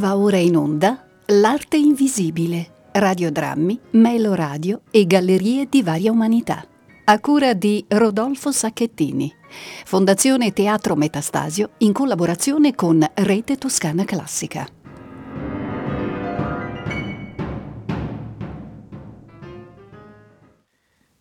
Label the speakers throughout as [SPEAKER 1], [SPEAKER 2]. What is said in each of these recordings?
[SPEAKER 1] Va ora in onda L'arte invisibile, radiodrammi, meloradio e gallerie di varia umanità. A cura di Rodolfo Sacchettini. Fondazione Teatro Metastasio in collaborazione con Rete Toscana Classica.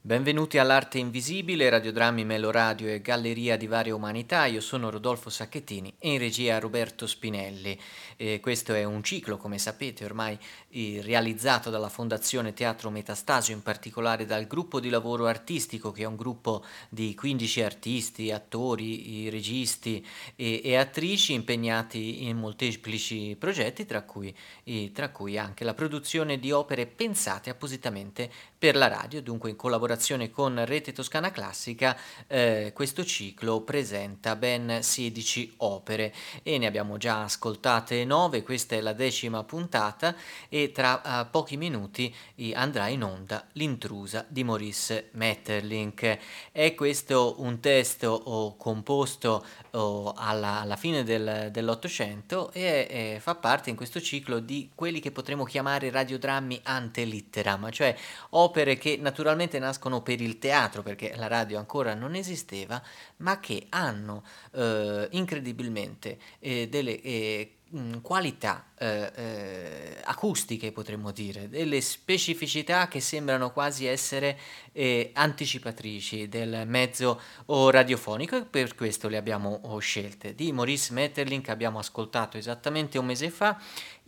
[SPEAKER 2] Benvenuti all'Arte Invisibile, radiodrammi Meloradio e Galleria di Varie Umanità. Io sono Rodolfo Sacchettini e in regia Roberto Spinelli. Eh, questo è un ciclo, come sapete, ormai eh, realizzato dalla Fondazione Teatro Metastasio, in particolare dal gruppo di lavoro artistico, che è un gruppo di 15 artisti, attori, registi e, e attrici impegnati in molteplici progetti, tra cui, eh, tra cui anche la produzione di opere pensate appositamente per la radio, dunque in collaborazione collaborazione con Rete Toscana Classica, eh, questo ciclo presenta ben 16 opere e ne abbiamo già ascoltate 9, questa è la decima puntata e tra uh, pochi minuti andrà in onda L'intrusa di Maurice Metterlink. È questo un testo oh, composto oh, alla, alla, fine del, dell'Ottocento e, e, fa parte in questo ciclo di quelli che potremmo chiamare radiodrammi ante litteram, cioè opere che naturalmente nascono nascono per il teatro, perché la radio ancora non esisteva, ma che hanno eh, incredibilmente eh, delle eh, qualità eh, eh, acustiche, potremmo dire, delle specificità che sembrano quasi essere eh, anticipatrici del mezzo radiofonico e per questo le abbiamo oh, scelte. Di Maurice Metterlink abbiamo ascoltato esattamente un mese fa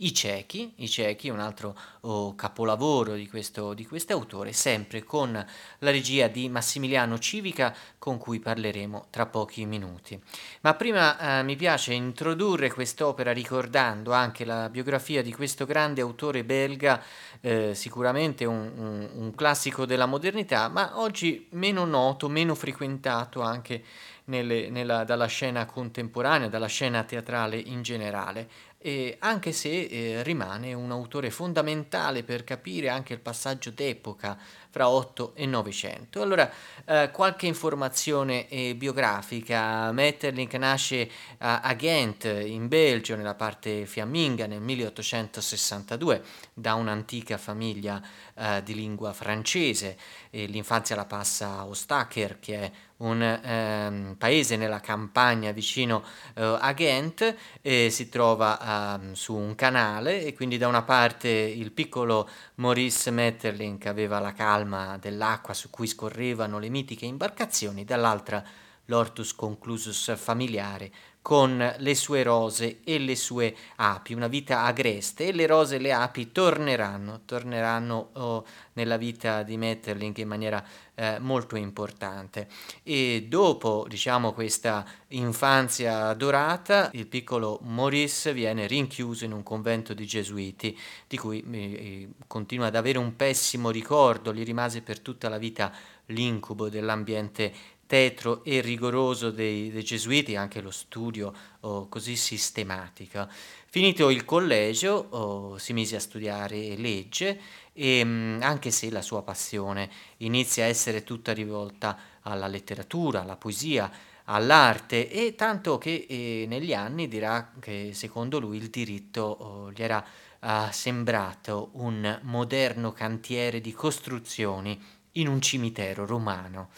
[SPEAKER 2] I Ciechi, I Ciechi, un altro oh, capolavoro di questo di quest'autore, sempre con la regia di Massimiliano Civica con cui parleremo tra pochi minuti. Ma prima eh, mi piace introdurre quest'opera ricordando anche la biografia di questo grande autore belga, eh, sicuramente un, un, un, classico della modernità, ma oggi meno noto, meno frequentato anche nelle, nella, dalla scena contemporanea, dalla scena teatrale in generale. E anche se eh, rimane un autore fondamentale per capire anche il passaggio d'epoca fra 8 e 900. Allora, eh, qualche informazione eh, biografica. Metterlink nasce a Ghent, in Belgio, nella parte fiamminga, nel 1862, da un'antica famiglia eh, di lingua francese. l'infanzia la passa a Ostaker, che è un ehm, paese nella campagna vicino eh, a Ghent, e si trova ehm, su un canale e quindi da una parte il piccolo Maurice Metterlink aveva la calma dell'acqua su cui scorrevano le mitiche imbarcazioni, dall'altra l'ortus conclusus familiare con le sue rose e le sue api, una vita agreste e le rose e le api torneranno, torneranno oh, nella vita di Metterlink in maniera eh, molto importante. E dopo, diciamo, questa infanzia dorata, il piccolo Maurice viene rinchiuso in un convento di gesuiti, di cui eh, continua ad avere un pessimo ricordo, gli rimase per tutta la vita l'incubo dell'ambiente tetro e rigoroso dei, dei gesuiti, anche lo studio oh, così sistematico. Finito il collegio oh, si mise a studiare legge e mh, anche se la sua passione inizia a essere tutta rivolta alla letteratura, alla poesia, all'arte e tanto che eh, negli anni dirà che secondo lui il diritto oh, gli era uh, sembrato un moderno cantiere di costruzioni in un cimitero romano.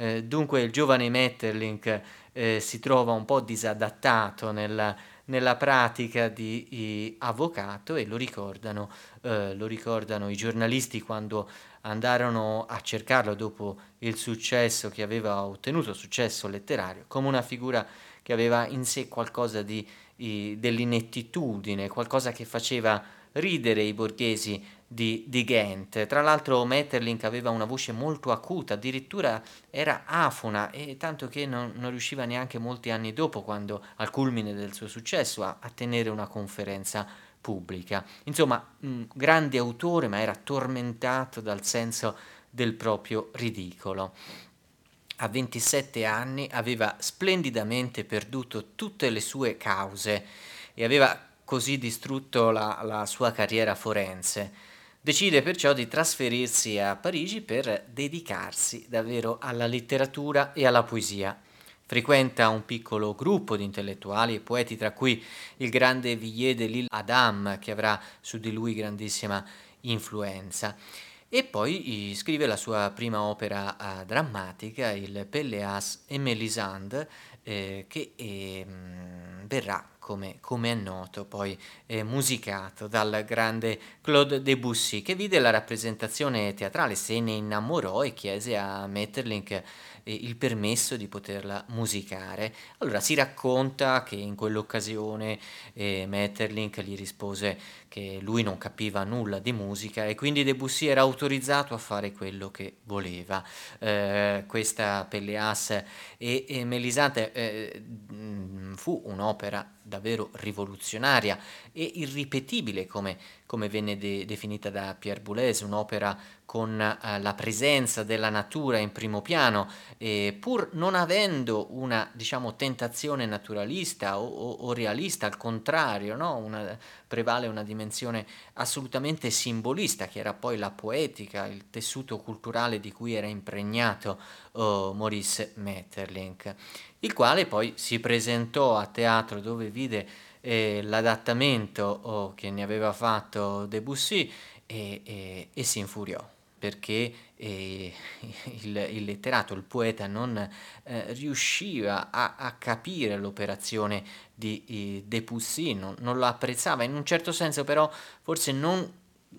[SPEAKER 2] Eh, dunque il giovane Metterlink eh, si trova un po' disadattato nella, nella pratica di avvocato e lo ricordano, eh, lo ricordano i giornalisti quando andarono a cercarlo dopo il successo che aveva ottenuto, successo letterario, come una figura che aveva in sé qualcosa di, di, dell'inettitudine, qualcosa che faceva ridere i borghesi di, di, Ghent. Tra l'altro Metterlink aveva una voce molto acuta, addirittura era afona e tanto che non, non riusciva neanche molti anni dopo, quando al culmine del suo successo, a, a tenere una conferenza pubblica. Insomma, un grande autore, ma era tormentato dal senso del proprio ridicolo. A 27 anni aveva splendidamente perduto tutte le sue cause e aveva così distrutto la, la sua carriera forense. Decide perciò di trasferirsi a Parigi per dedicarsi davvero alla letteratura e alla poesia. frequenta un piccolo gruppo di intellettuali e poeti, tra cui il grande Villiers de l'Île Adam, che avrà su di lui grandissima influenza. E poi scrive la sua prima opera uh, drammatica, il Pelléas et Mélisande, eh, che eh, verrà, come, come, è noto, poi eh, musicato dal grande Claude Debussy, che vide la rappresentazione teatrale, se ne innamorò e chiese a Metterlink il permesso di poterla musicare. Allora si racconta che in quell'occasione eh, Metterlink gli rispose che lui non capiva nulla di musica e quindi Debussy era autorizzato a fare quello che voleva. Eh, questa Pelleas e, e Melisante eh, fu un'opera davvero rivoluzionaria e irripetibile come, come venne de- definita da Pierre Boulez, un'opera con eh, la presenza della natura in primo piano, eh, pur non avendo una diciamo, tentazione naturalista o, o, o realista, al contrario, no? una, prevale una dimensione assolutamente simbolista, che era poi la poetica, il tessuto culturale di cui era impregnato oh, Maurice Metterlink, il quale poi si presentò a teatro dove vide eh, l'adattamento oh, che ne aveva fatto Debussy e, e, e si infuriò perché eh, il, il, letterato, il poeta non eh, riusciva a, a, capire l'operazione di eh, Debussy, non, non lo apprezzava, in un certo senso però forse non,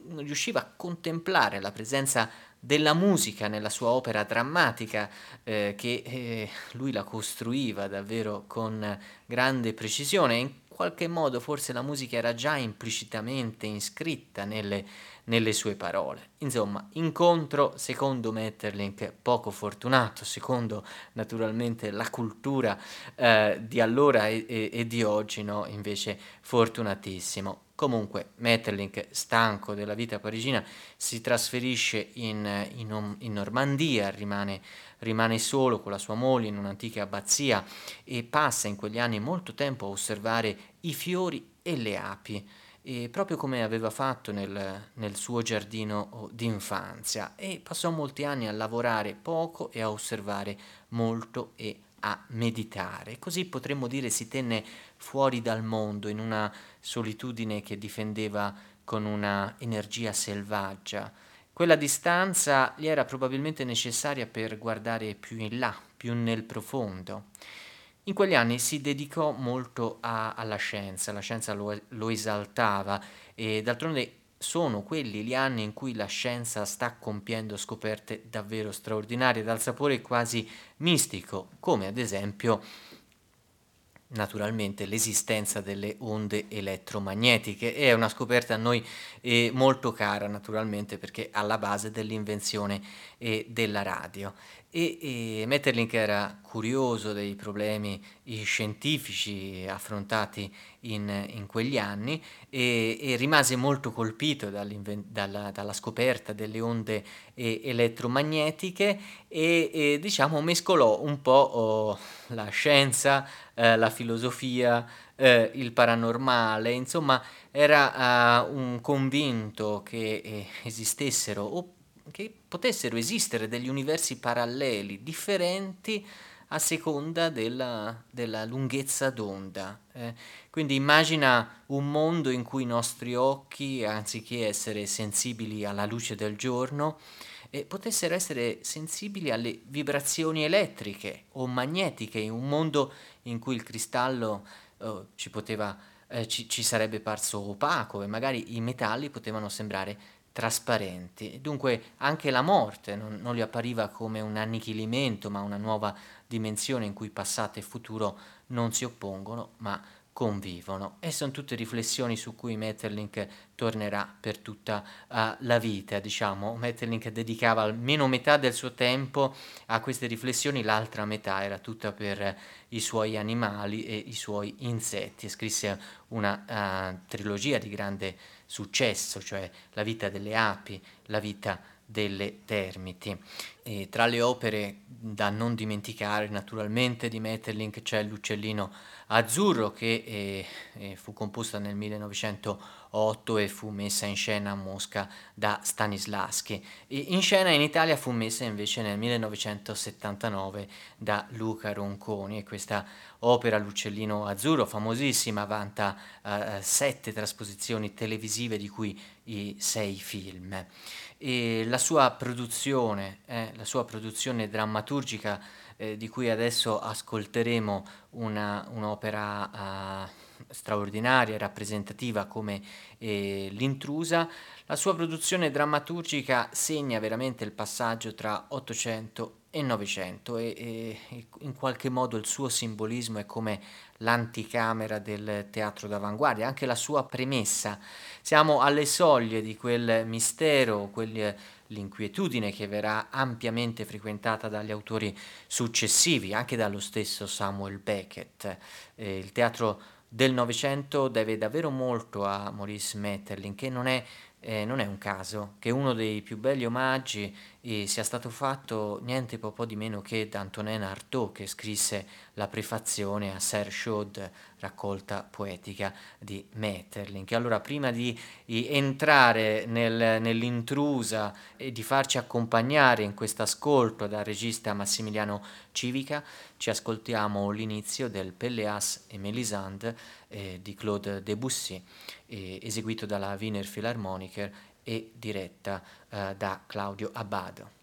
[SPEAKER 2] non riusciva a contemplare la presenza della musica nella sua opera drammatica, eh, che eh, lui la costruiva davvero con grande precisione. In qualche modo forse la musica era già implicitamente iscritta nelle nelle sue parole. Insomma, incontro secondo Metterlink poco fortunato, secondo naturalmente la cultura eh, di allora e, e, e di oggi, no? invece fortunatissimo. Comunque Metterlink, stanco della vita parigina, si trasferisce in, in, in Normandia, rimane, rimane, solo con la sua moglie in un'antica abbazia e passa in quegli anni molto tempo a osservare i fiori e le api e proprio come aveva fatto nel, nel suo giardino oh, d'infanzia e passò molti anni a lavorare poco e a osservare molto e a meditare. Così potremmo dire si tenne fuori dal mondo in una solitudine che difendeva con una energia selvaggia. Quella distanza gli era probabilmente necessaria per guardare più in là, più nel profondo. In quegli anni si dedicò molto a, alla scienza, la scienza lo, lo esaltava e d'altronde sono quelli gli anni in cui la scienza sta compiendo scoperte davvero straordinarie, dal sapore quasi mistico, come ad esempio naturalmente l'esistenza delle onde elettromagnetiche. È una scoperta a noi eh, molto cara naturalmente perché alla base dell'invenzione eh, della radio. E, e Metterlink era curioso dei problemi scientifici affrontati in, in quegli anni e, e, rimase molto colpito dalla, dalla, scoperta delle onde eh, elettromagnetiche e, e, diciamo mescolò un po' oh, la scienza, eh, la filosofia, eh, il paranormale, insomma era uh, un convinto che eh, esistessero o che potessero esistere degli universi paralleli differenti a seconda della, della lunghezza d'onda. Eh, quindi immagina un mondo in cui i nostri occhi, anziché essere sensibili alla luce del giorno, eh, potessero essere sensibili alle vibrazioni elettriche o magnetiche, un mondo in cui il cristallo oh, ci, poteva, eh, ci, ci sarebbe parso opaco e magari i metalli potevano sembrare trasparenti. Dunque anche la morte non, non, gli appariva come un annichilimento, ma una nuova dimensione in cui passato e futuro non si oppongono, ma convivono. E sono tutte riflessioni su cui Metterlink tornerà per tutta uh, la vita, diciamo. Metterlink dedicava almeno metà del suo tempo a queste riflessioni, l'altra metà era tutta per i suoi animali e i suoi insetti. Scrisse una uh, trilogia di grande successo, cioè la vita delle api, la vita delle termiti. E tra le opere da non dimenticare naturalmente di Metterlink c'è l'uccellino azzurro che eh, eh, fu composta nel 1900 1908 e fu messa in scena a Mosca da Stanislaschi. In scena in Italia fu messa invece nel 1979 da Luca Ronconi e questa opera L'uccellino azzurro, famosissima, vanta uh, sette trasposizioni televisive di cui i sei film. E la sua produzione, eh, la sua produzione drammaturgica eh, di cui adesso ascolteremo una, un'opera straordinaria, rappresentativa come eh, L'intrusa, la sua produzione drammaturgica segna veramente il passaggio tra Ottocento e Novecento e, e, in qualche modo il suo simbolismo è come l'anticamera del teatro d'avanguardia, anche la sua premessa. Siamo alle soglie di quel mistero, quel l'inquietudine che verrà ampiamente frequentata dagli autori successivi, anche dallo stesso Samuel Beckett. Eh, il teatro del Novecento deve davvero molto a Maurice Metterlin, che non è eh, non è un caso che uno dei più belli omaggi eh, sia stato fatto niente po', di meno che da Antonin Artaud che scrisse la prefazione a Serge Chaud, raccolta poetica di Metterlink. Allora prima di, di entrare nel, nell'intrusa e di farci accompagnare in questo ascolto dal regista Massimiliano Civica, ci ascoltiamo l'inizio del Pelléas e Mélisande eh, di Claude Debussy eh, eseguito dalla Wiener Philharmoniker e diretta eh, da Claudio Abbado.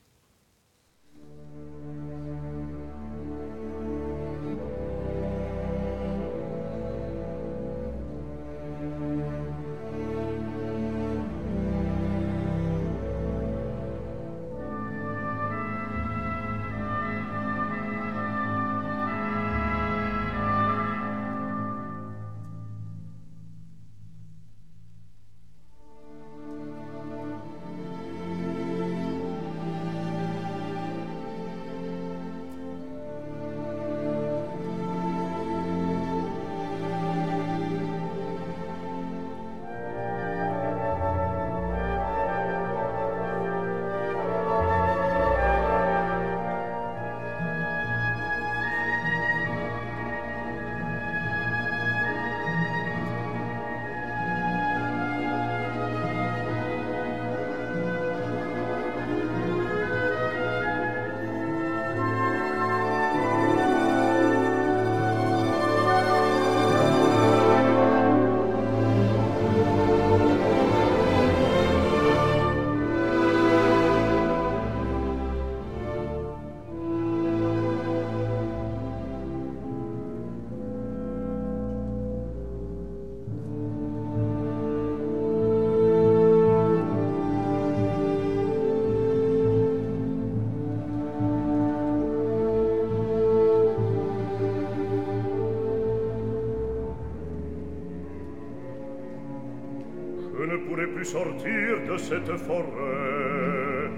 [SPEAKER 3] pu sortir de cette forêt.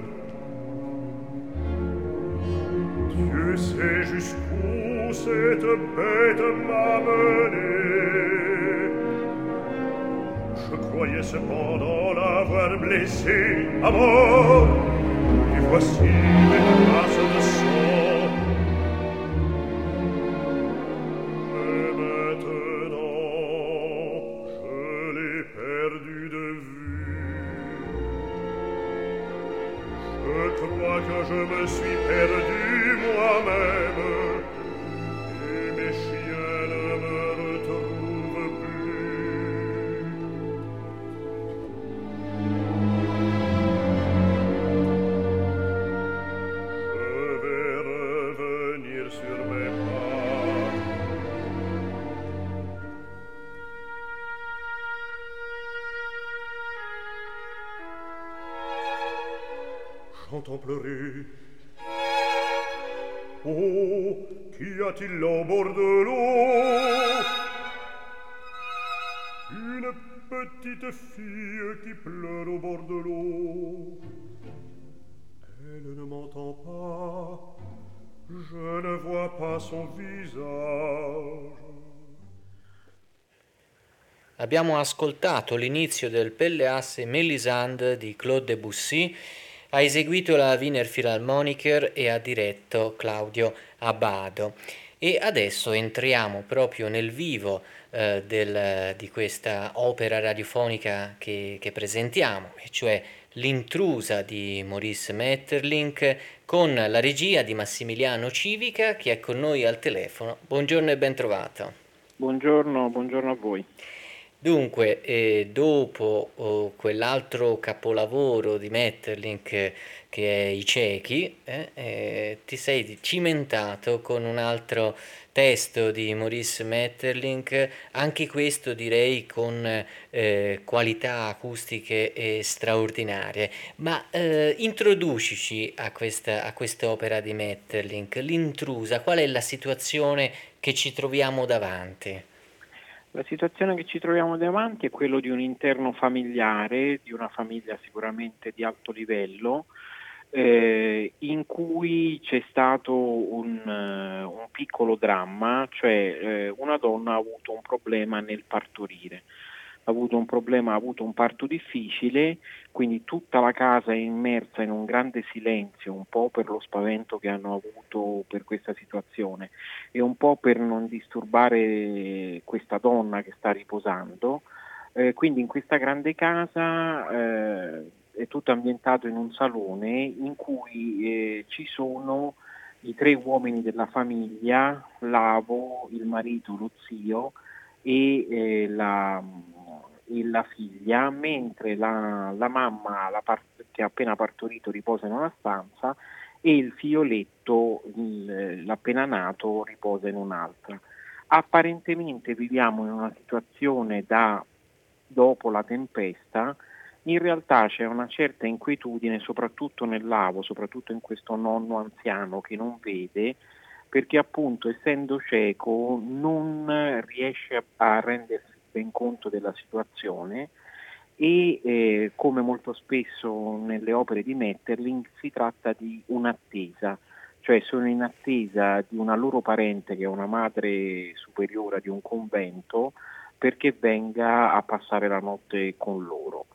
[SPEAKER 3] Dieu sait jusqu'où cette bête m'a mené. Je croyais cependant l'avoir blessé à mort, et voici mes traces de sang.
[SPEAKER 2] Abbiamo ascoltato l'inizio del Pelleas Mélisande di Claude Debussy Ha eseguito la Wiener Philharmoniker e ha diretto Claudio Abbado. E adesso entriamo proprio nel vivo eh, del, di questa opera radiofonica che, che presentiamo, e cioè L'intrusa di Maurice Metterlink con la regia di Massimiliano Civica che è con noi al telefono. Buongiorno e ben trovato.
[SPEAKER 4] Buongiorno, buongiorno a voi.
[SPEAKER 2] Dunque, eh, dopo oh, quell'altro capolavoro di Metterlink che è I ciechi, eh, eh, ti sei cimentato con un altro testo di Maurice Metterlink, anche questo direi con eh, qualità acustiche straordinarie. Ma eh, introducici a questa, a quest'opera di Metterlink, l'intrusa, qual è la situazione che ci troviamo davanti?
[SPEAKER 4] La situazione che ci troviamo davanti è quella di un interno familiare, di una famiglia sicuramente di alto livello, eh, in cui c'è stato un, uh, un piccolo dramma, cioè eh, una donna ha avuto un problema nel partorire avuto un problema, ha avuto un parto difficile, quindi tutta la casa è immersa in un grande silenzio, un po' per lo spavento che hanno avuto per questa situazione e un po' per non disturbare questa donna che sta riposando. Eh, quindi in questa grande casa eh, è tutto ambientato in un salone in cui eh, ci sono i tre uomini della famiglia, l'avo, il marito, lo zio e eh, la, e la figlia, mentre la, la mamma la part- che ha appena partorito riposa in una stanza e il figlioletto, il, l'appena nato, riposa in un'altra. Apparentemente viviamo in una situazione da dopo la tempesta, in realtà c'è una certa inquietudine soprattutto nel lavo, soprattutto in questo nonno anziano che non vede, perché appunto essendo cieco non riesce a rendersi ben conto della situazione e eh, come molto spesso nelle opere di Metterling si tratta di un'attesa, cioè sono in attesa di una loro parente che è una madre superiore di un convento perché venga a passare la notte con loro.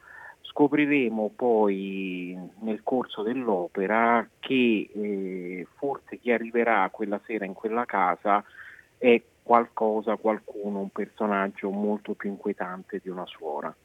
[SPEAKER 4] Scopriremo poi nel corso dell'opera che eh, forse chi arriverà quella sera in quella casa è qualcosa, qualcuno, un personaggio molto più inquietante di una suora.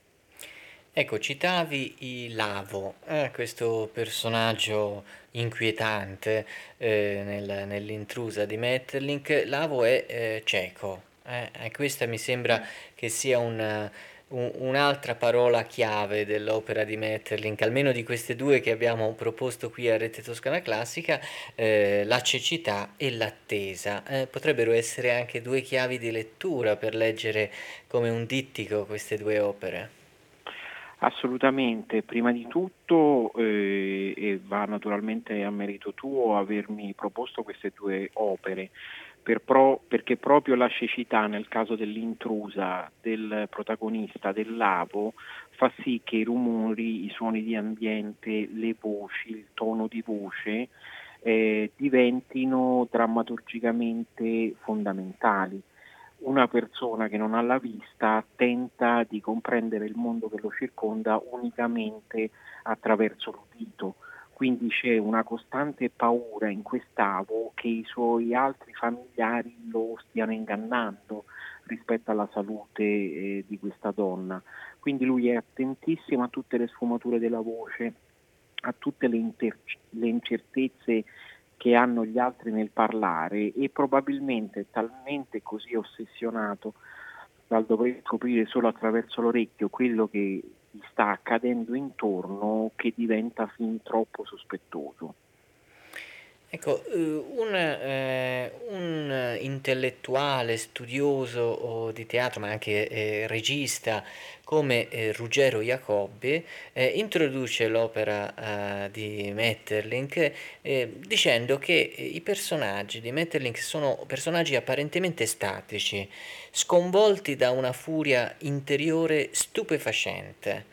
[SPEAKER 2] Ecco, citavi Lavo, eh, questo personaggio inquietante eh, nel, nell'intrusa di Metterlink. Lavo è eh, cieco, eh, e questa mi sembra che sia un un'altra parola chiave dell'opera di Metterlink, almeno di queste due che abbiamo proposto qui a Rete Toscana Classica, eh, la cecità e l'attesa. Eh, potrebbero essere anche due chiavi di lettura per leggere come un dittico queste due opere.
[SPEAKER 4] Assolutamente, prima di tutto eh, e va naturalmente a merito tuo avermi proposto queste due opere per pro, perché proprio la cecità nel caso dell'intrusa del protagonista del lavo fa sì che i rumori, i suoni di ambiente, le voci, il tono di voce eh, diventino drammaturgicamente fondamentali. Una persona che non ha la vista tenta di comprendere il mondo che lo circonda unicamente attraverso l'udito quindi c'è una costante paura in quest'avo che i suoi altri familiari lo stiano ingannando rispetto alla salute eh, di questa donna. Quindi lui è attentissimo a tutte le sfumature della voce, a tutte le, inter- le incertezze che hanno gli altri nel parlare e probabilmente è talmente così ossessionato dal dover scoprire solo attraverso l'orecchio quello che sta accadendo intorno che diventa fin troppo sospettoso.
[SPEAKER 2] Ecco, eh, un, eh, un intellettuale, studioso di teatro, ma anche eh, regista come eh, Ruggero Jacobi, eh, introduce l'opera eh, di Metterlink dicendo che i personaggi di Metterlink sono personaggi apparentemente statici, sconvolti da una furia interiore stupefacente,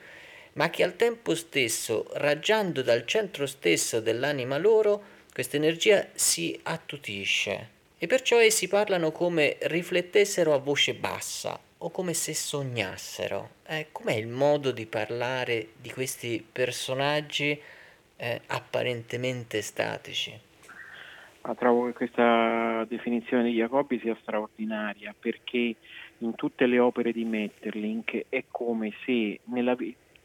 [SPEAKER 2] ma che al tempo stesso, raggiando dal centro stesso dell'anima loro, questa energia si attutisce e perciò essi parlano come riflettessero a voce bassa o come se sognassero. Eh, com'è il modo di parlare di questi personaggi eh, apparentemente statici?
[SPEAKER 4] Ah, trovo che questa definizione di Jacobi sia straordinaria perché in tutte le opere di Metterlink è come se nella,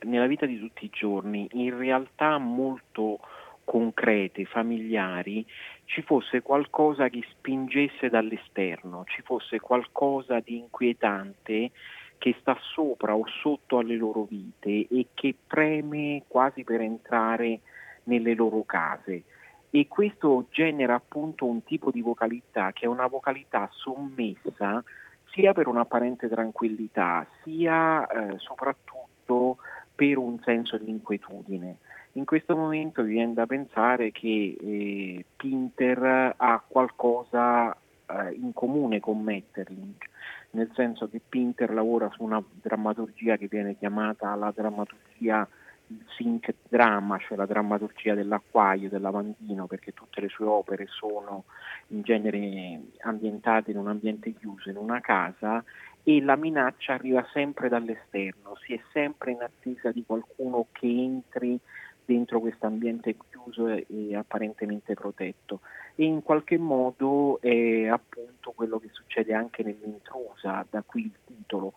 [SPEAKER 4] nella vita di tutti i giorni, in realtà molto concrete, familiari, ci fosse qualcosa che spingesse dall'esterno, ci fosse qualcosa di inquietante che sta sopra o sotto alle loro vite e che preme quasi per entrare nelle loro case. E questo genera appunto un tipo di vocalità che è una vocalità sommessa sia per un'apparente tranquillità, sia eh, soprattutto per un senso di inquietudine. In questo momento viene da pensare che eh, Pinter ha qualcosa eh, in comune con Metterlink, nel senso che Pinter lavora su una drammaturgia che viene chiamata la drammaturgia sync drama, cioè la drammaturgia dell'acquaio, del lavandino, perché tutte le sue opere sono in genere ambientate in un ambiente chiuso, in una casa, e la minaccia arriva sempre dall'esterno, si è sempre in attesa di qualcuno che entri dentro questo ambiente chiuso e apparentemente protetto e in qualche modo è appunto quello che succede anche nell'intrusa, da qui il titolo,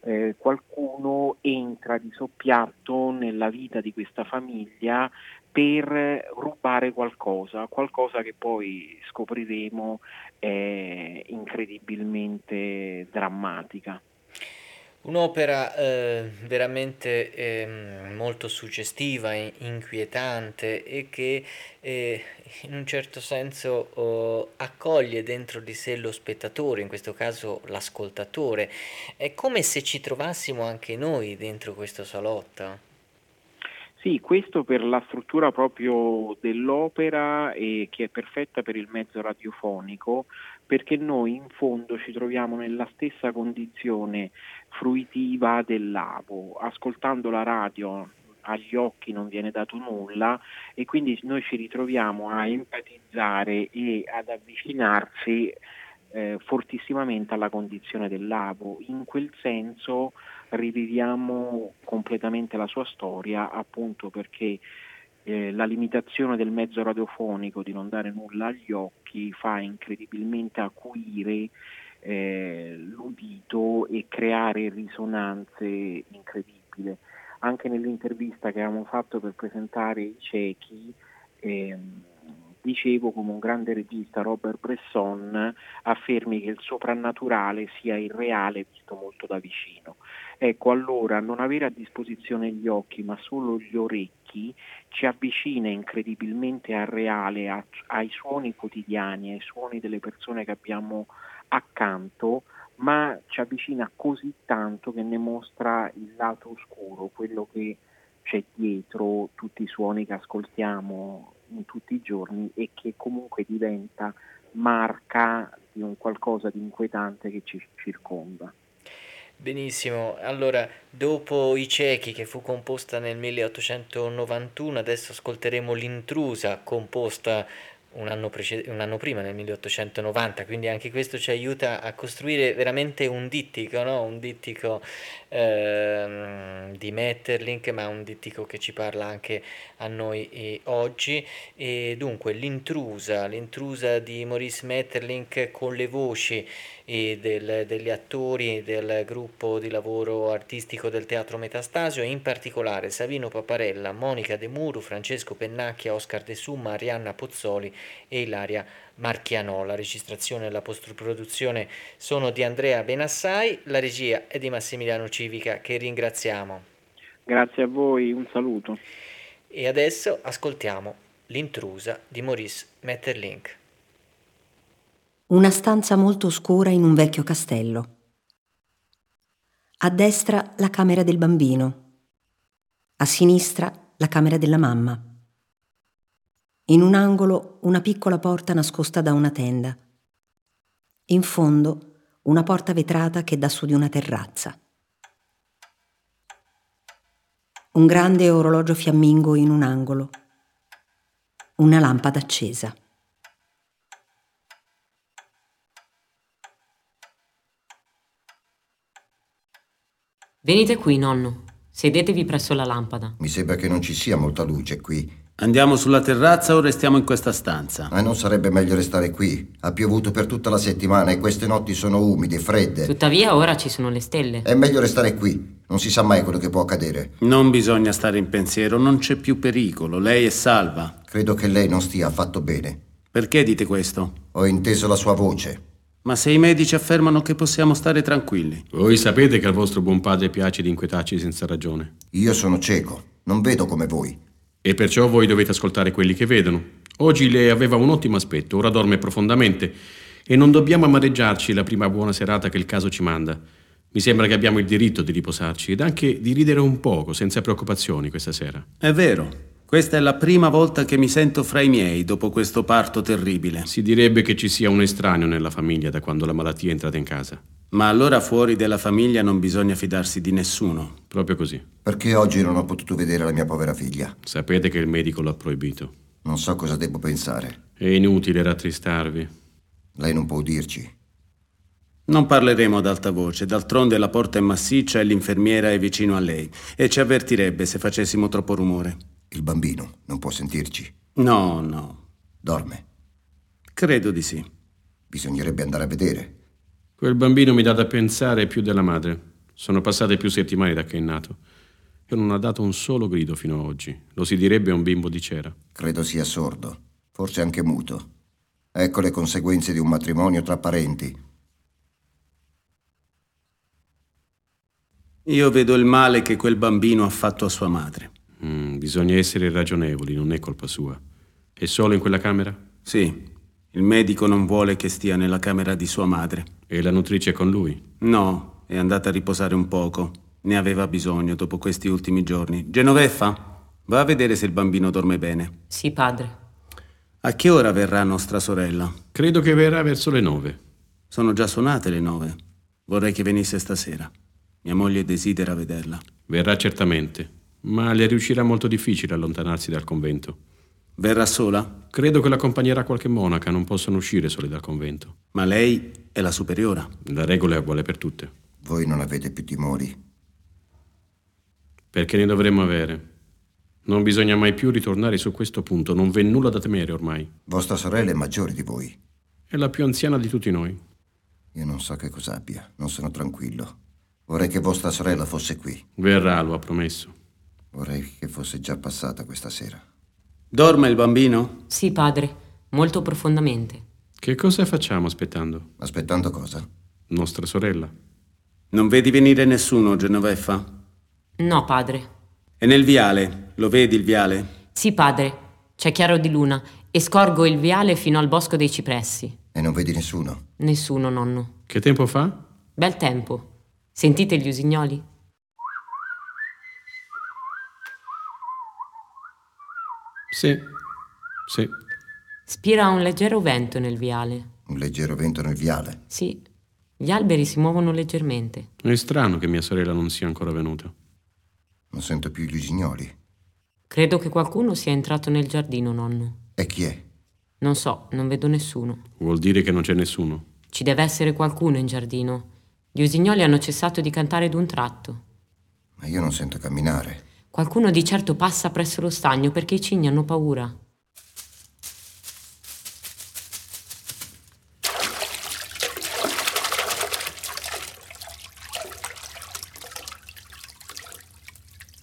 [SPEAKER 4] eh, qualcuno entra di soppiatto nella vita di questa famiglia per rubare qualcosa, qualcosa che poi scopriremo è incredibilmente drammatica.
[SPEAKER 2] Un'opera eh, veramente eh, molto suggestiva, inquietante e che eh, in un certo senso oh, accoglie dentro di sé lo spettatore, in questo caso l'ascoltatore. È come se ci trovassimo anche noi dentro questo salotto.
[SPEAKER 4] Sì, questo per la struttura proprio dell'opera e che è perfetta per il mezzo radiofonico, perché noi in fondo ci troviamo nella stessa condizione fruitiva del lago, ascoltando la radio agli occhi non viene dato nulla e quindi noi ci ritroviamo a empatizzare e ad avvicinarci eh, fortissimamente alla condizione del lago. In quel senso riviviamo completamente la sua storia appunto perché eh, la limitazione del mezzo radiofonico di non dare nulla agli occhi fa incredibilmente acuire eh, l'udito e creare risonanze incredibili. Anche nell'intervista che avevamo fatto per presentare i ciechi, ehm, dicevo come un grande regista Robert Bresson affermi che il soprannaturale sia il reale visto molto da vicino. Ecco, allora non avere a disposizione gli occhi ma solo gli orecchi ci avvicina incredibilmente al reale, a, ai suoni quotidiani, ai suoni delle persone che abbiamo accanto, ma ci avvicina così tanto che ne mostra il lato oscuro, quello che c'è dietro tutti i suoni che ascoltiamo in tutti i giorni e che comunque diventa marca di un qualcosa di inquietante che ci circonda.
[SPEAKER 2] Benissimo, allora dopo I ciechi che fu composta nel 1891, adesso ascolteremo L'intrusa composta un anno, prece- un anno, prima, nel 1890, quindi anche questo ci aiuta a costruire veramente un dittico, no? un dittico ehm, di Metterlink, ma un dittico che ci parla anche a noi eh, oggi. E dunque l'intrusa, l'intrusa di Maurice Metterlink con le voci eh, del, degli attori del gruppo di lavoro artistico del Teatro Metastasio, in particolare Savino Paparella, Monica De Muru, Francesco Pennacchia, Oscar De Summa, Arianna Pozzoli e Ilaria Marchianò. La registrazione e la post-produzione sono di Andrea Benassai, la regia è di Massimiliano Civica che ringraziamo.
[SPEAKER 4] Grazie a voi, un saluto.
[SPEAKER 2] E adesso ascoltiamo L'intrusa di Maurice Metterlink.
[SPEAKER 5] Una stanza molto oscura in un vecchio castello. A destra la camera del bambino, a sinistra la camera della mamma. In un angolo una piccola porta nascosta da una tenda. In fondo una porta vetrata che dà su di una terrazza. Un grande orologio fiammingo in un angolo. Una lampada accesa.
[SPEAKER 6] Venite qui, nonno. Sedetevi presso la lampada.
[SPEAKER 7] Mi sembra che non ci sia molta luce qui.
[SPEAKER 6] Andiamo sulla terrazza o restiamo in questa stanza?
[SPEAKER 7] Ma non sarebbe meglio restare qui? Ha piovuto per tutta la settimana e queste notti sono umide, e fredde.
[SPEAKER 8] Tuttavia ora ci sono le stelle.
[SPEAKER 7] È meglio restare qui. Non si sa mai quello che può accadere.
[SPEAKER 6] Non bisogna stare in pensiero, non c'è più pericolo. Lei è salva.
[SPEAKER 7] Credo che lei non stia affatto bene.
[SPEAKER 6] Perché dite questo?
[SPEAKER 7] Ho inteso la sua voce.
[SPEAKER 6] Ma se i medici affermano che possiamo stare tranquilli.
[SPEAKER 9] Voi sapete che al vostro buon padre piace di inquietarci senza ragione.
[SPEAKER 7] Io sono cieco, non vedo come voi.
[SPEAKER 9] E perciò voi dovete ascoltare quelli che vedono. Oggi lei aveva un ottimo aspetto, ora dorme profondamente e non dobbiamo amareggiarci la prima buona serata che il caso ci manda. Mi sembra che abbiamo il diritto di riposarci ed anche di ridere un poco, senza preoccupazioni, questa sera.
[SPEAKER 6] È vero. Questa è la prima volta che mi sento fra i miei dopo questo parto terribile.
[SPEAKER 9] Si direbbe che ci sia un estraneo nella famiglia da quando la malattia è entrata in casa.
[SPEAKER 6] Ma allora fuori della famiglia non bisogna fidarsi di nessuno.
[SPEAKER 9] Proprio così.
[SPEAKER 7] Perché oggi non ho potuto vedere la mia povera figlia?
[SPEAKER 9] Sapete che il medico l'ha proibito.
[SPEAKER 7] Non so cosa devo pensare.
[SPEAKER 9] È inutile rattristarvi.
[SPEAKER 7] Lei non può dirci.
[SPEAKER 6] Non parleremo ad alta voce, d'altronde la porta è massiccia e l'infermiera è vicino a lei e ci avvertirebbe se facessimo troppo rumore.
[SPEAKER 7] Il bambino non può sentirci.
[SPEAKER 6] No, no.
[SPEAKER 7] Dorme.
[SPEAKER 6] Credo di sì.
[SPEAKER 7] Bisognerebbe andare a vedere.
[SPEAKER 9] Quel bambino mi dà da pensare più della madre. Sono passate più settimane da che è nato e non ha dato un solo grido fino ad oggi. Lo si direbbe un bimbo di cera.
[SPEAKER 7] Credo sia sordo, forse anche muto. Ecco le conseguenze di un matrimonio tra parenti.
[SPEAKER 6] Io vedo il male che quel bambino ha fatto a sua madre.
[SPEAKER 9] Mm, bisogna essere ragionevoli, non è colpa sua. È solo in quella camera?
[SPEAKER 6] Sì. Il medico non vuole che stia nella camera di sua madre.
[SPEAKER 9] E la nutrice è con lui?
[SPEAKER 6] No, è andata a riposare un poco. Ne aveva bisogno dopo questi ultimi giorni. Genoveffa, va a vedere se il bambino dorme bene.
[SPEAKER 8] Sì, padre.
[SPEAKER 6] A che ora verrà nostra sorella?
[SPEAKER 9] Credo che verrà verso le nove.
[SPEAKER 6] Sono già suonate le nove. Vorrei che venisse stasera. Mia moglie desidera vederla.
[SPEAKER 9] Verrà certamente, ma le riuscirà molto difficile allontanarsi dal convento.
[SPEAKER 6] Verrà sola?
[SPEAKER 9] Credo che l'accompagnerà qualche monaca, non possono uscire sole dal convento.
[SPEAKER 6] Ma lei è la superiora.
[SPEAKER 9] La regola è uguale per tutte.
[SPEAKER 7] Voi non avete più timori?
[SPEAKER 9] Perché ne dovremmo avere? Non bisogna mai più ritornare su questo punto, non v'è nulla da temere ormai.
[SPEAKER 7] Vostra sorella è maggiore di voi.
[SPEAKER 9] È la più anziana di tutti noi.
[SPEAKER 7] Io non so che cosa abbia, non sono tranquillo. Vorrei che vostra sorella fosse qui.
[SPEAKER 9] Verrà, lo ha promesso.
[SPEAKER 7] Vorrei che fosse già passata questa sera.
[SPEAKER 6] Dorme il bambino?
[SPEAKER 8] Sì, padre, molto profondamente.
[SPEAKER 9] Che cosa facciamo aspettando?
[SPEAKER 7] Aspettando cosa?
[SPEAKER 9] Nostra sorella.
[SPEAKER 6] Non vedi venire nessuno, Genoveffa?
[SPEAKER 8] No, padre.
[SPEAKER 6] E nel viale? Lo vedi il viale?
[SPEAKER 8] Sì, padre. C'è chiaro di luna e scorgo il viale fino al bosco dei cipressi.
[SPEAKER 7] E non vedi nessuno?
[SPEAKER 8] Nessuno, nonno.
[SPEAKER 9] Che tempo fa?
[SPEAKER 8] Bel tempo. Sentite gli usignoli?
[SPEAKER 9] Sì, sì.
[SPEAKER 8] Spira un leggero vento nel viale.
[SPEAKER 7] Un leggero vento nel viale?
[SPEAKER 8] Sì. Gli alberi si muovono leggermente.
[SPEAKER 9] È strano che mia sorella non sia ancora venuta.
[SPEAKER 7] Non sento più gli usignoli.
[SPEAKER 8] Credo che qualcuno sia entrato nel giardino, nonno.
[SPEAKER 7] E chi è?
[SPEAKER 8] Non so, non vedo nessuno.
[SPEAKER 9] Vuol dire che non c'è nessuno.
[SPEAKER 8] Ci deve essere qualcuno in giardino. Gli usignoli hanno cessato di cantare d'un tratto.
[SPEAKER 7] Ma io non sento camminare.
[SPEAKER 8] Qualcuno di certo passa presso lo stagno perché i cigni hanno paura.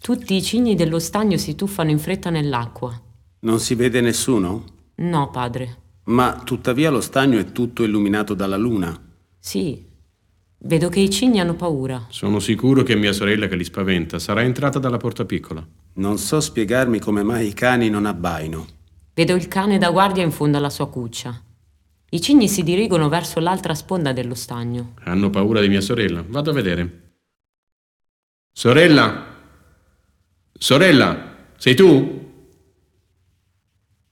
[SPEAKER 8] Tutti i cigni dello stagno si tuffano in fretta nell'acqua.
[SPEAKER 6] Non si vede nessuno?
[SPEAKER 8] No, padre.
[SPEAKER 6] Ma tuttavia lo stagno è tutto illuminato dalla luna.
[SPEAKER 8] Sì. Vedo che i cigni hanno paura.
[SPEAKER 9] Sono sicuro che mia sorella che li spaventa sarà entrata dalla porta piccola.
[SPEAKER 6] Non so spiegarmi come mai i cani non abbaino.
[SPEAKER 8] Vedo il cane da guardia in fondo alla sua cuccia. I cigni si dirigono verso l'altra sponda dello stagno.
[SPEAKER 9] Hanno paura di mia sorella. Vado a vedere. Sorella! Sorella, sei tu?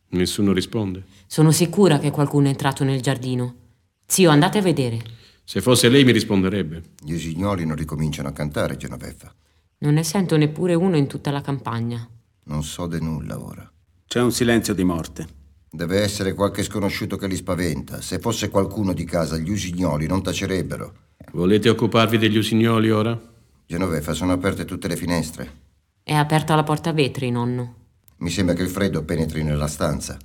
[SPEAKER 9] Nessuno risponde.
[SPEAKER 8] Sono sicura che qualcuno è entrato nel giardino. Zio, andate a vedere.
[SPEAKER 9] Se fosse lei mi risponderebbe.
[SPEAKER 7] Gli usignoli non ricominciano a cantare, Genoveffa.
[SPEAKER 8] Non ne sento neppure uno in tutta la campagna.
[SPEAKER 7] Non so di nulla ora.
[SPEAKER 6] C'è un silenzio di morte.
[SPEAKER 7] Deve essere qualche sconosciuto che li spaventa. Se fosse qualcuno di casa, gli usignoli non tacerebbero.
[SPEAKER 9] Volete occuparvi degli usignoli ora?
[SPEAKER 7] Genoveffa, sono aperte tutte le finestre.
[SPEAKER 8] È aperta la porta a vetri, nonno.
[SPEAKER 7] Mi sembra che il freddo penetri nella stanza.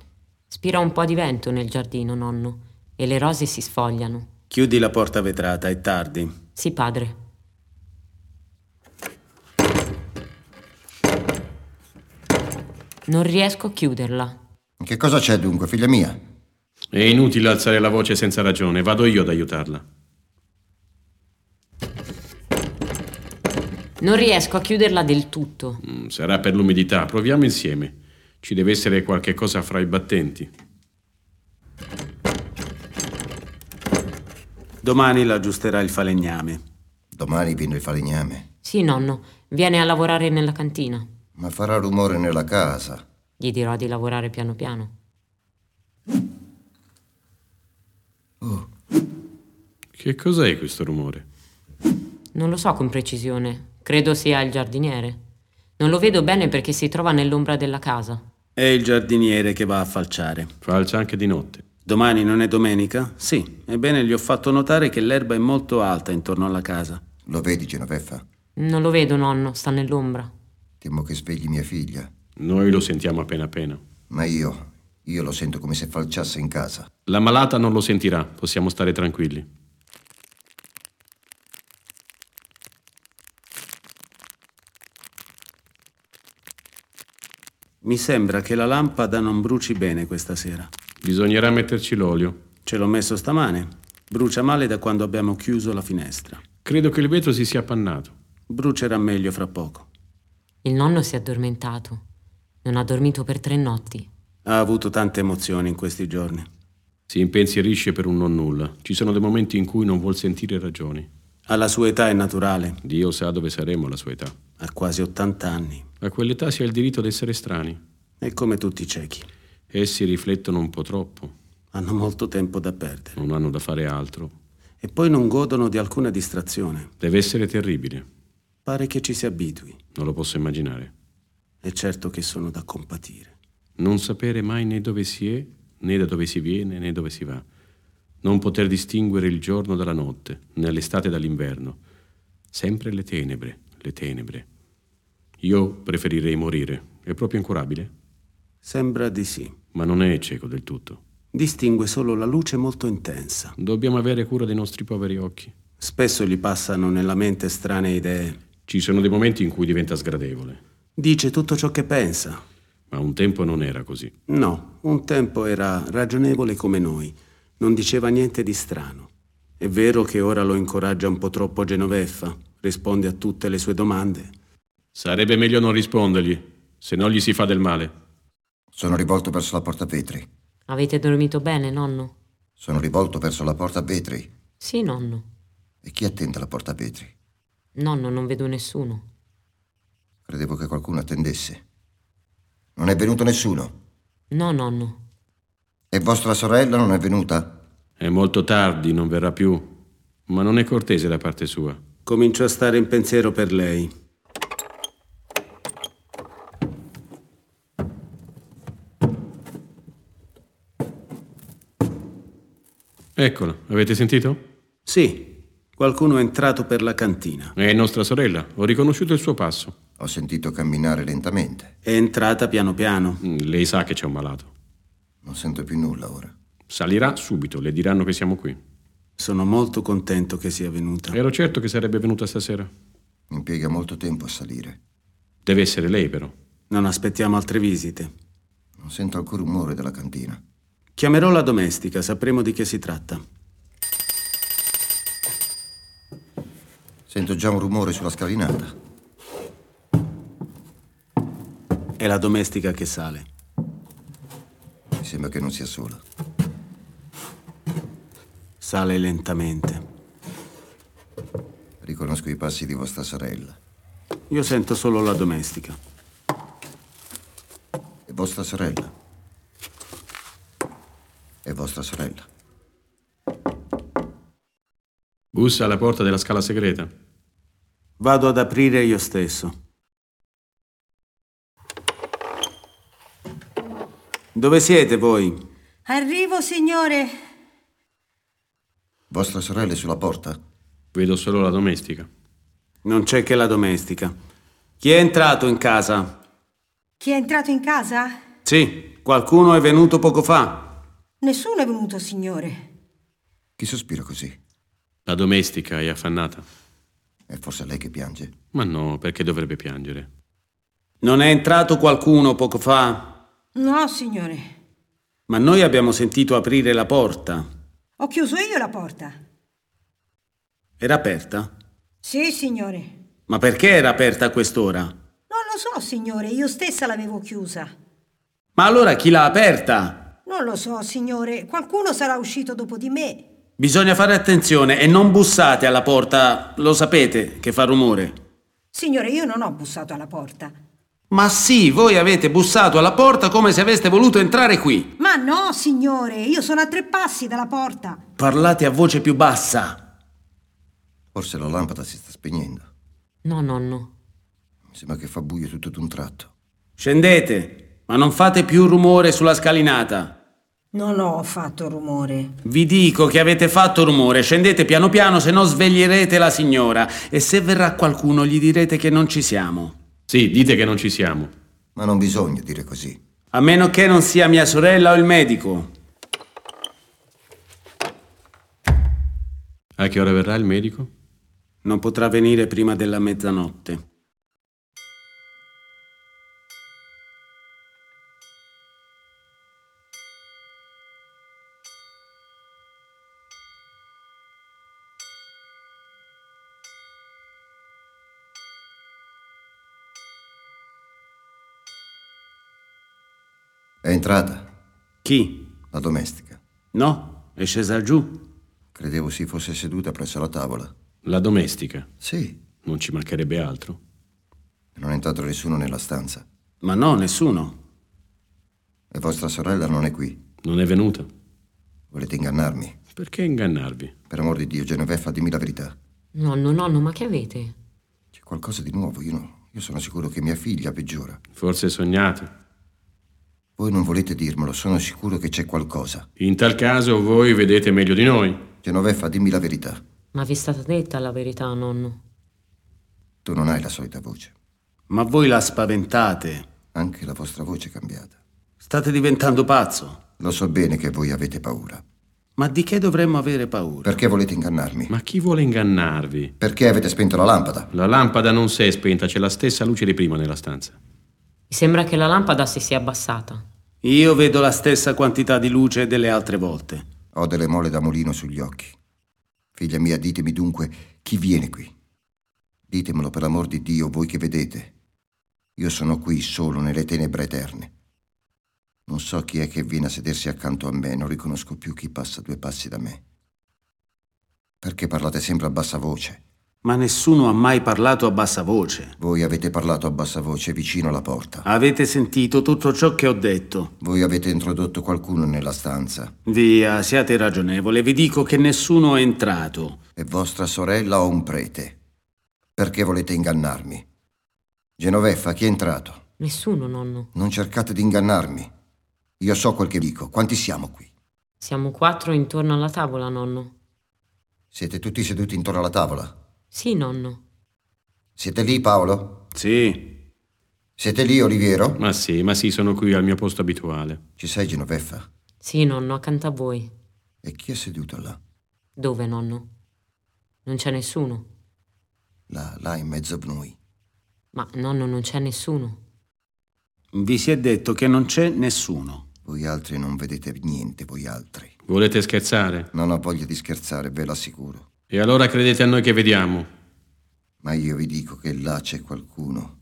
[SPEAKER 8] Spira un po' di vento nel giardino, nonno, e le rose si sfogliano.
[SPEAKER 6] Chiudi la porta vetrata, è tardi.
[SPEAKER 8] Sì, padre. Non riesco a chiuderla.
[SPEAKER 7] Che cosa c'è dunque, figlia mia?
[SPEAKER 9] È inutile alzare la voce senza ragione, vado io ad aiutarla.
[SPEAKER 8] Non riesco a chiuderla del tutto.
[SPEAKER 9] Mm, sarà per l'umidità, proviamo insieme. Ci deve essere qualche cosa fra i battenti.
[SPEAKER 6] Domani la aggiusterà il falegname.
[SPEAKER 7] Domani viene il falegname.
[SPEAKER 8] Sì, nonno, viene a lavorare nella cantina.
[SPEAKER 7] Ma farà rumore nella casa.
[SPEAKER 8] Gli dirò di lavorare piano piano.
[SPEAKER 7] Oh,
[SPEAKER 9] Che cos'è questo rumore?
[SPEAKER 8] Non lo so con precisione. Credo sia il giardiniere. Non lo vedo bene perché si trova nell'ombra della casa.
[SPEAKER 6] È il giardiniere che va a falciare.
[SPEAKER 9] Falcia anche di notte.
[SPEAKER 6] Domani non è domenica? Sì. Ebbene, gli ho fatto notare che l'erba è molto alta intorno alla casa.
[SPEAKER 7] lo vedi, Genoveffa?
[SPEAKER 8] Non lo vedo, nonno, sta nell'ombra.
[SPEAKER 7] Temo che svegli mia figlia.
[SPEAKER 9] Noi lo sentiamo appena appena.
[SPEAKER 7] Ma io, io lo sento come se falciasse in casa.
[SPEAKER 9] La malata non lo sentirà, possiamo stare tranquilli.
[SPEAKER 6] Mi sembra che la lampada non bruci bene questa sera.
[SPEAKER 9] Bisognerà metterci l'olio.
[SPEAKER 6] Ce l'ho messo stamane. Brucia male da quando abbiamo chiuso la finestra.
[SPEAKER 9] Credo che il vetro si sia appannato.
[SPEAKER 6] Brucerà meglio fra poco.
[SPEAKER 8] Il nonno si è addormentato. Non ha dormito per tre notti.
[SPEAKER 6] Ha avuto tante emozioni in questi giorni.
[SPEAKER 9] Si impensierisce per un non nulla. Ci sono dei momenti in cui non vuol sentire ragioni.
[SPEAKER 6] Alla sua età è naturale.
[SPEAKER 9] Dio sa dove saremo alla sua età.
[SPEAKER 6] Ha quasi 80 anni.
[SPEAKER 9] A quell'età si ha il diritto di essere strani.
[SPEAKER 6] È come tutti i ciechi.
[SPEAKER 9] Essi riflettono un po' troppo,
[SPEAKER 6] Hanno molto tempo da perdere.
[SPEAKER 9] non hanno da fare altro.
[SPEAKER 6] E poi non godono di alcuna distrazione.
[SPEAKER 9] Deve essere terribile.
[SPEAKER 6] Pare che ci si abitui.
[SPEAKER 9] Non lo posso immaginare.
[SPEAKER 6] È certo che sono da compatire.
[SPEAKER 9] Non sapere mai né dove si è, né da dove si viene, né dove si va. Non poter distinguere il giorno dalla notte, né l'estate dall'inverno. Sempre le tenebre, le tenebre. Io preferirei morire. È proprio incurabile?
[SPEAKER 6] Sembra di sì.
[SPEAKER 9] Ma non è cieco del tutto.
[SPEAKER 6] Distingue solo la luce molto intensa.
[SPEAKER 9] Dobbiamo avere cura dei nostri poveri occhi.
[SPEAKER 6] Spesso gli passano nella mente strane idee.
[SPEAKER 9] Ci sono dei momenti in cui diventa sgradevole.
[SPEAKER 6] Dice tutto ciò che pensa.
[SPEAKER 9] Ma un tempo non era così.
[SPEAKER 6] No, un tempo era ragionevole come noi. Non diceva niente di strano. È vero che ora lo incoraggia un po' troppo Genoveffa. Risponde a tutte le sue domande.
[SPEAKER 9] Sarebbe meglio non rispondergli, se no gli si fa del male.
[SPEAKER 7] Sono rivolto verso la porta vetri.
[SPEAKER 8] Avete dormito bene, nonno?
[SPEAKER 7] Sono rivolto verso la porta vetri.
[SPEAKER 8] Sì, nonno.
[SPEAKER 7] E chi attende la porta vetri?
[SPEAKER 8] Nonno, non vedo nessuno.
[SPEAKER 7] Credevo che qualcuno attendesse. Non è venuto nessuno.
[SPEAKER 8] No, nonno.
[SPEAKER 7] E vostra sorella non è venuta?
[SPEAKER 9] È molto tardi, non verrà più. Ma non è cortese da parte sua.
[SPEAKER 6] Comincio a stare in pensiero per lei.
[SPEAKER 9] Eccola, avete sentito?
[SPEAKER 6] Sì, qualcuno è entrato per la cantina.
[SPEAKER 9] È nostra sorella, ho riconosciuto il suo passo.
[SPEAKER 7] Ho sentito camminare lentamente.
[SPEAKER 6] È entrata piano piano.
[SPEAKER 9] Mm, Lei sa che c'è un malato.
[SPEAKER 7] Non sento più nulla ora.
[SPEAKER 9] Salirà subito, le diranno che siamo qui.
[SPEAKER 6] Sono molto contento che sia venuta.
[SPEAKER 9] Ero certo che sarebbe venuta stasera.
[SPEAKER 7] Impiega molto tempo a salire.
[SPEAKER 9] Deve essere lei, però.
[SPEAKER 6] Non aspettiamo altre visite.
[SPEAKER 7] Non sento alcun rumore dalla cantina.
[SPEAKER 6] Chiamerò la domestica, sapremo di che si tratta.
[SPEAKER 7] Sento già un rumore sulla scalinata.
[SPEAKER 6] È la domestica che sale.
[SPEAKER 7] Mi sembra che non sia sola.
[SPEAKER 6] Sale lentamente.
[SPEAKER 7] Riconosco i passi di vostra sorella.
[SPEAKER 6] Io sento solo la domestica.
[SPEAKER 7] È vostra sorella. È vostra sorella.
[SPEAKER 9] Bussa alla porta della scala segreta.
[SPEAKER 6] Vado ad aprire io stesso. Dove siete voi?
[SPEAKER 10] Arrivo, signore.
[SPEAKER 7] Vostra sorella è sulla porta?
[SPEAKER 9] Vedo solo la domestica.
[SPEAKER 6] Non c'è che la domestica. Chi è entrato in casa?
[SPEAKER 10] Chi è entrato in casa?
[SPEAKER 6] Sì, qualcuno è venuto poco fa.
[SPEAKER 10] Nessuno è venuto, signore.
[SPEAKER 7] Chi sospira così?
[SPEAKER 9] La domestica è affannata.
[SPEAKER 7] È forse lei che piange?
[SPEAKER 9] Ma no, perché dovrebbe piangere?
[SPEAKER 6] Non è entrato qualcuno poco fa?
[SPEAKER 10] No, signore.
[SPEAKER 6] Ma noi abbiamo sentito aprire la porta.
[SPEAKER 10] Ho chiuso io la porta.
[SPEAKER 6] Era aperta?
[SPEAKER 10] Sì, signore.
[SPEAKER 6] Ma perché era aperta a quest'ora?
[SPEAKER 10] Non lo so, signore, io stessa l'avevo chiusa.
[SPEAKER 6] Ma allora chi l'ha aperta?
[SPEAKER 10] Non lo so, signore, qualcuno sarà uscito dopo di me.
[SPEAKER 6] Bisogna fare attenzione e non bussate alla porta, lo sapete che fa rumore.
[SPEAKER 10] Signore, io non ho bussato alla porta.
[SPEAKER 6] Ma sì, voi avete bussato alla porta come se aveste voluto entrare qui.
[SPEAKER 10] Ma no, signore, io sono a tre passi dalla porta.
[SPEAKER 6] Parlate a voce più bassa.
[SPEAKER 7] Forse la lampada si sta spegnendo.
[SPEAKER 8] No, nonno.
[SPEAKER 7] Mi sembra che fa buio tutto d'un tratto.
[SPEAKER 6] Scendete, ma non fate più rumore sulla scalinata.
[SPEAKER 10] Non ho fatto rumore.
[SPEAKER 6] Vi dico che avete fatto rumore, scendete piano piano, se no sveglierete la signora. E se verrà qualcuno gli direte che non ci siamo.
[SPEAKER 9] Sì, dite che non ci siamo.
[SPEAKER 7] Ma non bisogna dire così.
[SPEAKER 6] A meno che non sia mia sorella o il medico.
[SPEAKER 9] A che ora verrà il medico?
[SPEAKER 6] Non potrà venire prima della mezzanotte.
[SPEAKER 7] Entrata
[SPEAKER 6] Chi?
[SPEAKER 7] la domestica.
[SPEAKER 6] No, è scesa giù.
[SPEAKER 7] Credevo si fosse seduta presso la tavola.
[SPEAKER 9] La domestica.
[SPEAKER 7] Sì,
[SPEAKER 9] Non ci mancherebbe altro.
[SPEAKER 7] non è entrato nessuno nella stanza.
[SPEAKER 6] Ma no, nessuno.
[SPEAKER 7] E vostra sorella non è qui.
[SPEAKER 9] Non è venuta.
[SPEAKER 7] Volete ingannarmi?
[SPEAKER 9] Perché ingannarvi?
[SPEAKER 7] Per amor di Dio, Genoveffa, dimmi la verità.
[SPEAKER 8] Nonno, nonno, ma che avete?
[SPEAKER 7] C'è qualcosa di nuovo. Io, no- io sono sicuro che mia figlia peggiora.
[SPEAKER 9] Forse sognate.
[SPEAKER 7] Voi non volete dirmelo, sono sicuro che c'è qualcosa.
[SPEAKER 9] In tal caso voi vedete meglio di noi.
[SPEAKER 7] Genoveffa, dimmi la verità.
[SPEAKER 8] Ma vi è stata detta la verità, nonno?
[SPEAKER 7] Tu non hai la solita voce.
[SPEAKER 6] Ma voi la spaventate.
[SPEAKER 7] Anche la vostra voce è cambiata.
[SPEAKER 6] State diventando pazzo.
[SPEAKER 7] Lo so bene che voi avete paura.
[SPEAKER 6] Ma di che dovremmo avere paura?
[SPEAKER 7] Perché volete ingannarmi?
[SPEAKER 9] Ma chi vuole ingannarvi?
[SPEAKER 7] Perché avete spento la lampada?
[SPEAKER 9] La lampada non si è spenta, c'è la stessa luce di prima nella stanza.
[SPEAKER 8] Mi sembra che la lampada si sia abbassata.
[SPEAKER 6] Io vedo la stessa quantità di luce delle altre volte.
[SPEAKER 7] Ho delle mole da mulino sugli occhi. Figlia mia, ditemi dunque chi viene qui. Ditemelo per amor di Dio, voi che vedete. Io sono qui solo nelle tenebre eterne. Non so chi è che viene a sedersi accanto a me, non riconosco più chi passa due passi da me. Perché parlate sempre a bassa voce?
[SPEAKER 6] Ma nessuno ha mai parlato a bassa voce.
[SPEAKER 7] Voi avete parlato a bassa voce vicino alla porta.
[SPEAKER 6] Avete sentito tutto ciò che ho detto.
[SPEAKER 7] Voi avete introdotto qualcuno nella stanza.
[SPEAKER 6] Via, siate ragionevole, vi dico che nessuno è entrato.
[SPEAKER 7] E vostra sorella o un prete. Perché volete ingannarmi? Genoveffa, chi è entrato?
[SPEAKER 8] Nessuno, nonno.
[SPEAKER 7] Non cercate di ingannarmi. Io so quel che dico. Quanti siamo qui?
[SPEAKER 8] Siamo quattro intorno alla tavola, nonno.
[SPEAKER 7] Siete tutti seduti intorno alla tavola?
[SPEAKER 8] Sì, nonno.
[SPEAKER 7] Siete lì, Paolo?
[SPEAKER 6] Sì.
[SPEAKER 7] Siete lì, Oliviero?
[SPEAKER 9] Ma sì, ma sì, sono qui al mio posto abituale.
[SPEAKER 7] Ci sei, Genoveffa?
[SPEAKER 8] Sì, nonno, accanto a voi.
[SPEAKER 7] E chi è seduto là?
[SPEAKER 8] Dove, nonno? Non c'è nessuno.
[SPEAKER 7] Là, là in mezzo a noi.
[SPEAKER 8] Ma, nonno, non c'è nessuno.
[SPEAKER 6] Vi si è detto che non c'è nessuno.
[SPEAKER 7] Voi altri non vedete niente, voi altri.
[SPEAKER 9] Volete scherzare?
[SPEAKER 7] Non ho voglia di scherzare, ve l'assicuro.
[SPEAKER 9] E allora credete a noi che vediamo?
[SPEAKER 7] Ma io vi dico che là c'è qualcuno.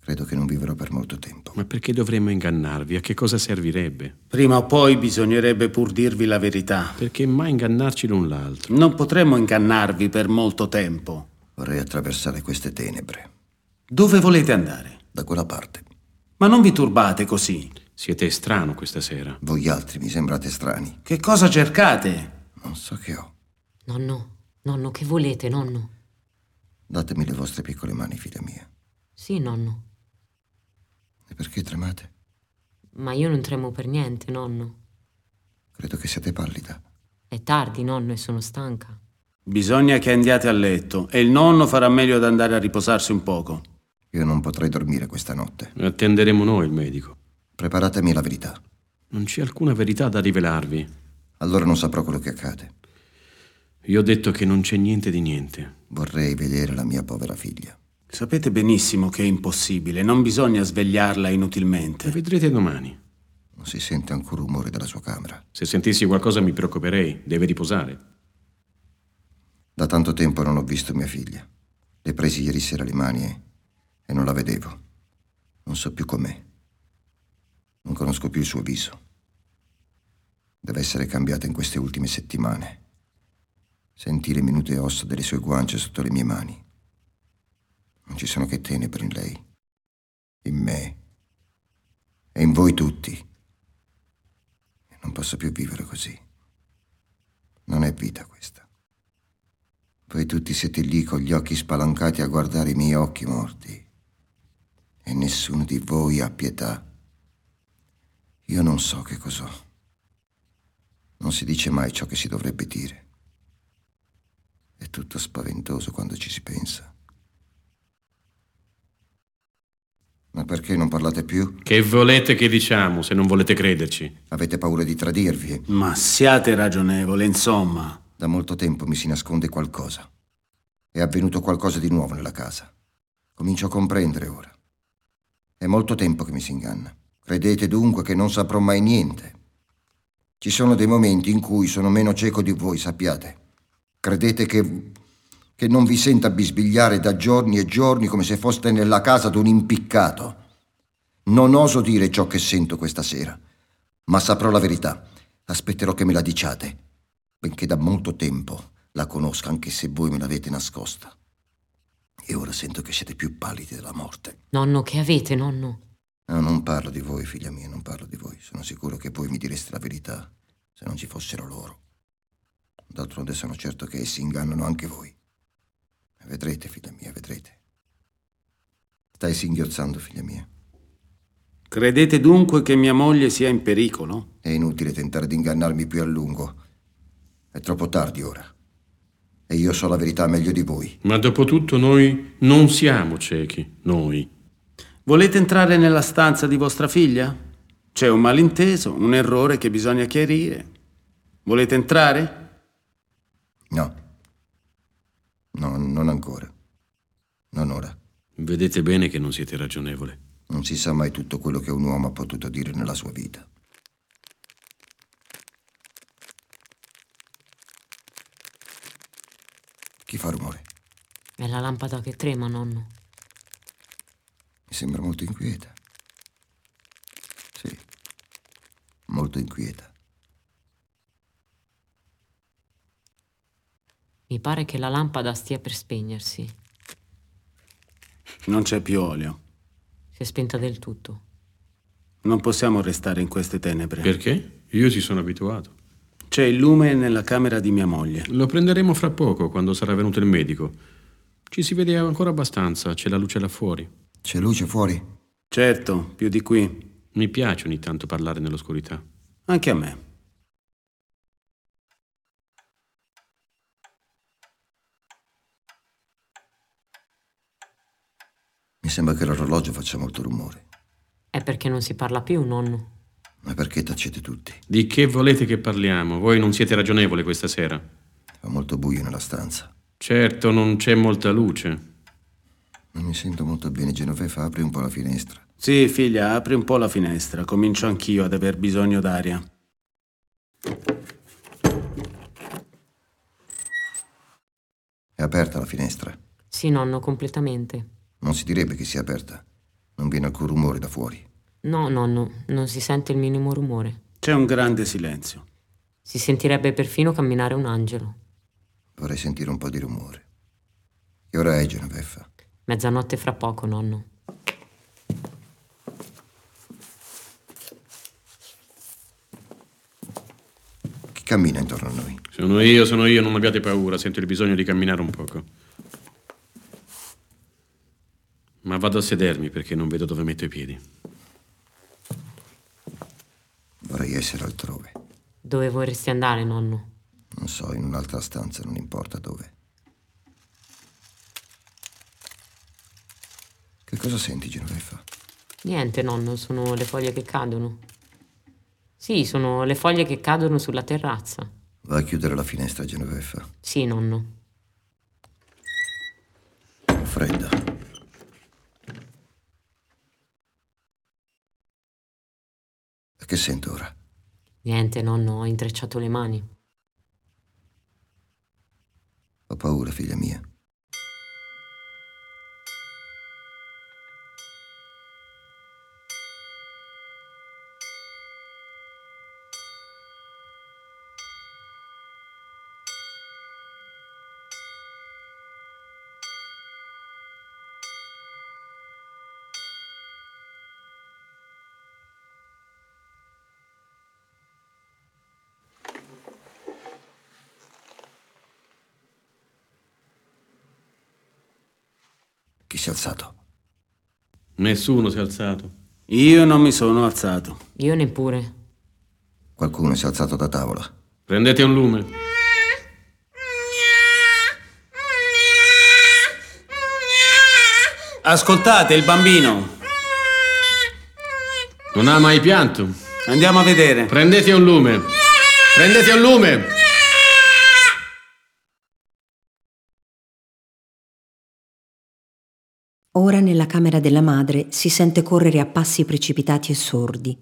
[SPEAKER 7] Credo che non vivrò per molto tempo.
[SPEAKER 9] Ma perché dovremmo ingannarvi? A che cosa servirebbe?
[SPEAKER 6] Prima o poi bisognerebbe pur dirvi la verità.
[SPEAKER 9] Perché mai ingannarci l'un l'altro?
[SPEAKER 6] Non potremmo ingannarvi per molto tempo.
[SPEAKER 7] Vorrei attraversare queste tenebre.
[SPEAKER 6] Dove volete andare?
[SPEAKER 7] Da quella parte.
[SPEAKER 6] Ma non vi turbate così.
[SPEAKER 9] Siete strano questa sera.
[SPEAKER 7] Voi altri mi sembrate strani.
[SPEAKER 6] Che cosa cercate?
[SPEAKER 7] Non so che ho.
[SPEAKER 8] Nonno, nonno, che volete, nonno?
[SPEAKER 7] Datemi le vostre piccole mani, figlia mia.
[SPEAKER 8] Sì, nonno.
[SPEAKER 7] E perché tremate?
[SPEAKER 8] Ma io non tremo per niente, nonno.
[SPEAKER 7] Credo che siate pallida.
[SPEAKER 8] È tardi, nonno, e sono stanca.
[SPEAKER 6] Bisogna che andiate a letto e il nonno farà meglio ad andare a riposarsi un poco.
[SPEAKER 7] Io non potrei dormire questa notte.
[SPEAKER 9] Attenderemo noi il medico.
[SPEAKER 7] Preparatemi la verità.
[SPEAKER 9] Non c'è alcuna verità da rivelarvi.
[SPEAKER 7] Allora non saprò quello che accade.
[SPEAKER 9] Io ho detto che non c'è niente di niente.
[SPEAKER 7] Vorrei vedere la mia povera figlia.
[SPEAKER 6] Sapete benissimo che è impossibile, non bisogna svegliarla inutilmente.
[SPEAKER 9] La vedrete domani.
[SPEAKER 7] Non si sente ancora rumore dalla sua camera.
[SPEAKER 9] Se sentissi qualcosa mi preoccuperei. Deve riposare.
[SPEAKER 7] Da tanto tempo non ho visto mia figlia. Le presi ieri sera le mani e, e non la vedevo. Non so più com'è. Non conosco più il suo viso. Deve essere cambiata in queste ultime settimane. Sentì le minute ossa delle sue guance sotto le mie mani. Non ci sono che tenebre in lei, in me e in voi tutti. Non posso più vivere così. Non è vita questa. Voi tutti siete lì con gli occhi spalancati a guardare i miei occhi morti. E nessuno di voi ha pietà. Io non so che cos'ho. Non si dice mai ciò che si dovrebbe dire. È tutto spaventoso quando ci si pensa. Ma perché non parlate più?
[SPEAKER 9] Che volete che diciamo se non volete crederci?
[SPEAKER 7] Avete paura di tradirvi?
[SPEAKER 6] Ma siate ragionevole, insomma.
[SPEAKER 7] Da molto tempo mi si nasconde qualcosa. È avvenuto qualcosa di nuovo nella casa. Comincio a comprendere ora. È molto tempo che mi si inganna. Credete dunque che non saprò mai niente? Ci sono dei momenti in cui sono meno cieco di voi, sappiate. Credete che, che non vi senta bisbigliare da giorni e giorni come se foste nella casa d'un impiccato. Non oso dire ciò che sento questa sera, ma saprò la verità. Aspetterò che me la diciate, benché da molto tempo la conosca anche se voi me l'avete nascosta. E ora sento che siete più pallidi della morte.
[SPEAKER 8] Nonno, che avete, nonno?
[SPEAKER 7] No, non parlo di voi, figlia mia, non parlo di voi. Sono sicuro che voi mi direste la verità se non ci fossero loro. D'altronde sono certo che essi ingannano anche voi. Vedrete, figlia mia, vedrete. Stai singhiozzando, figlia mia.
[SPEAKER 6] Credete dunque che mia moglie sia in pericolo?
[SPEAKER 7] È inutile tentare di ingannarmi più a lungo. È troppo tardi ora. E io so la verità meglio di voi.
[SPEAKER 9] Ma dopo tutto noi non siamo ciechi, noi.
[SPEAKER 6] Volete entrare nella stanza di vostra figlia? C'è un malinteso, un errore che bisogna chiarire. Volete entrare?
[SPEAKER 7] No. No, non ancora. Non ora.
[SPEAKER 9] Vedete bene che non siete ragionevole.
[SPEAKER 7] Non si sa mai tutto quello che un uomo ha potuto dire nella sua vita. Chi fa rumore?
[SPEAKER 8] È la lampada che trema, nonno.
[SPEAKER 7] Mi sembra molto inquieta. Sì, molto inquieta.
[SPEAKER 8] Mi pare che la lampada stia per spegnersi.
[SPEAKER 6] Non c'è più olio.
[SPEAKER 8] Si è spenta del tutto.
[SPEAKER 6] Non possiamo restare in queste tenebre.
[SPEAKER 9] Perché? Io ci sono abituato.
[SPEAKER 6] C'è il lume nella camera di mia moglie.
[SPEAKER 9] Lo prenderemo fra poco, quando sarà venuto il medico. Ci si vede ancora abbastanza, c'è la luce là fuori.
[SPEAKER 7] C'è luce fuori?
[SPEAKER 6] Certo, più di qui.
[SPEAKER 9] Mi piace ogni tanto parlare nell'oscurità.
[SPEAKER 6] Anche a me.
[SPEAKER 7] Mi sembra che l'orologio faccia molto rumore.
[SPEAKER 8] È perché non si parla più, nonno.
[SPEAKER 7] Ma perché tacete tutti?
[SPEAKER 9] Di che volete che parliamo? Voi non siete ragionevole questa sera.
[SPEAKER 7] Fa molto buio nella stanza.
[SPEAKER 9] Certo, non c'è molta luce.
[SPEAKER 7] Non mi sento molto bene, Genoveva, apri un po' la finestra.
[SPEAKER 6] Sì, figlia, apri un po' la finestra. Comincio anch'io ad aver bisogno d'aria.
[SPEAKER 7] È aperta la finestra?
[SPEAKER 8] Sì, nonno, completamente.
[SPEAKER 7] Non si direbbe che sia aperta. Non viene alcun rumore da fuori.
[SPEAKER 8] No, nonno, non si sente il minimo rumore.
[SPEAKER 6] C'è un grande silenzio.
[SPEAKER 8] Si sentirebbe perfino camminare un angelo.
[SPEAKER 7] Vorrei sentire un po' di rumore. Che ora è, Genoveffa?
[SPEAKER 8] Mezzanotte fra poco, nonno.
[SPEAKER 7] Chi cammina intorno a noi?
[SPEAKER 9] Sono io, sono io, non abbiate paura, sento il bisogno di camminare un poco. Ma vado a sedermi perché non vedo dove metto i piedi.
[SPEAKER 7] Vorrei essere altrove.
[SPEAKER 8] Dove vorresti andare, nonno?
[SPEAKER 7] Non so, in un'altra stanza, non importa dove. Che cosa senti, Genoveffa?
[SPEAKER 8] Niente, nonno, sono le foglie che cadono. Sì, sono le foglie che cadono sulla terrazza.
[SPEAKER 7] Va a chiudere la finestra, Genoveffa.
[SPEAKER 8] Sì, nonno.
[SPEAKER 7] Ho freddo. E che sento ora?
[SPEAKER 8] Niente, nonno, ho intrecciato le mani.
[SPEAKER 7] Ho paura, figlia mia.
[SPEAKER 9] Nessuno si è alzato.
[SPEAKER 6] Io non mi sono alzato.
[SPEAKER 8] Io neppure.
[SPEAKER 7] Qualcuno si è alzato da tavola.
[SPEAKER 9] Prendete un lume.
[SPEAKER 6] Ascoltate il bambino.
[SPEAKER 9] Non ha mai pianto.
[SPEAKER 6] Andiamo a vedere.
[SPEAKER 9] Prendete un lume. Prendete un lume.
[SPEAKER 5] Ora nella camera della madre si sente correre a passi precipitati e sordi.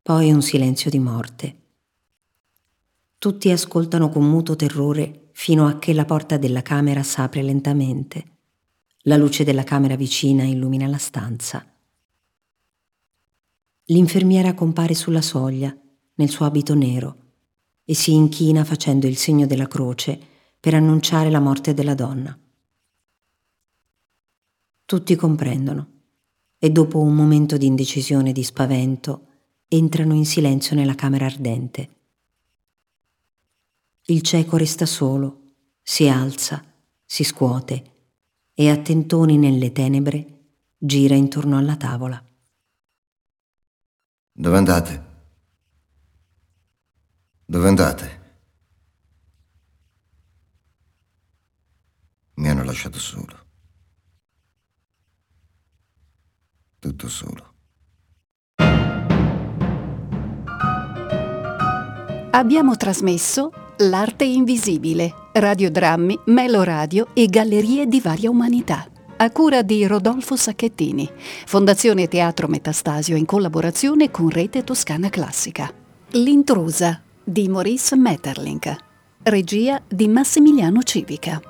[SPEAKER 5] Poi un silenzio di morte. Tutti ascoltano con muto terrore fino a che la porta della camera s'apre lentamente. La luce della camera vicina illumina la stanza. L'infermiera compare sulla soglia, nel suo abito nero, e si inchina facendo il segno della croce per annunciare la morte della donna. Tutti comprendono e dopo un momento di indecisione e di spavento entrano in silenzio nella camera ardente. Il cieco resta solo, si alza, si scuote e a tentoni nelle tenebre gira intorno alla tavola.
[SPEAKER 7] Dove andate? Dove andate? Mi hanno lasciato solo. Tutto solo.
[SPEAKER 1] Abbiamo trasmesso L'arte invisibile, radiodrammi, meloradio e gallerie di varia umanità. A cura di Rodolfo Sacchettini, Fondazione Teatro Metastasio in collaborazione con Rete Toscana Classica. L'intrusa di Maurice Metterlink. Regia di Massimiliano Civica.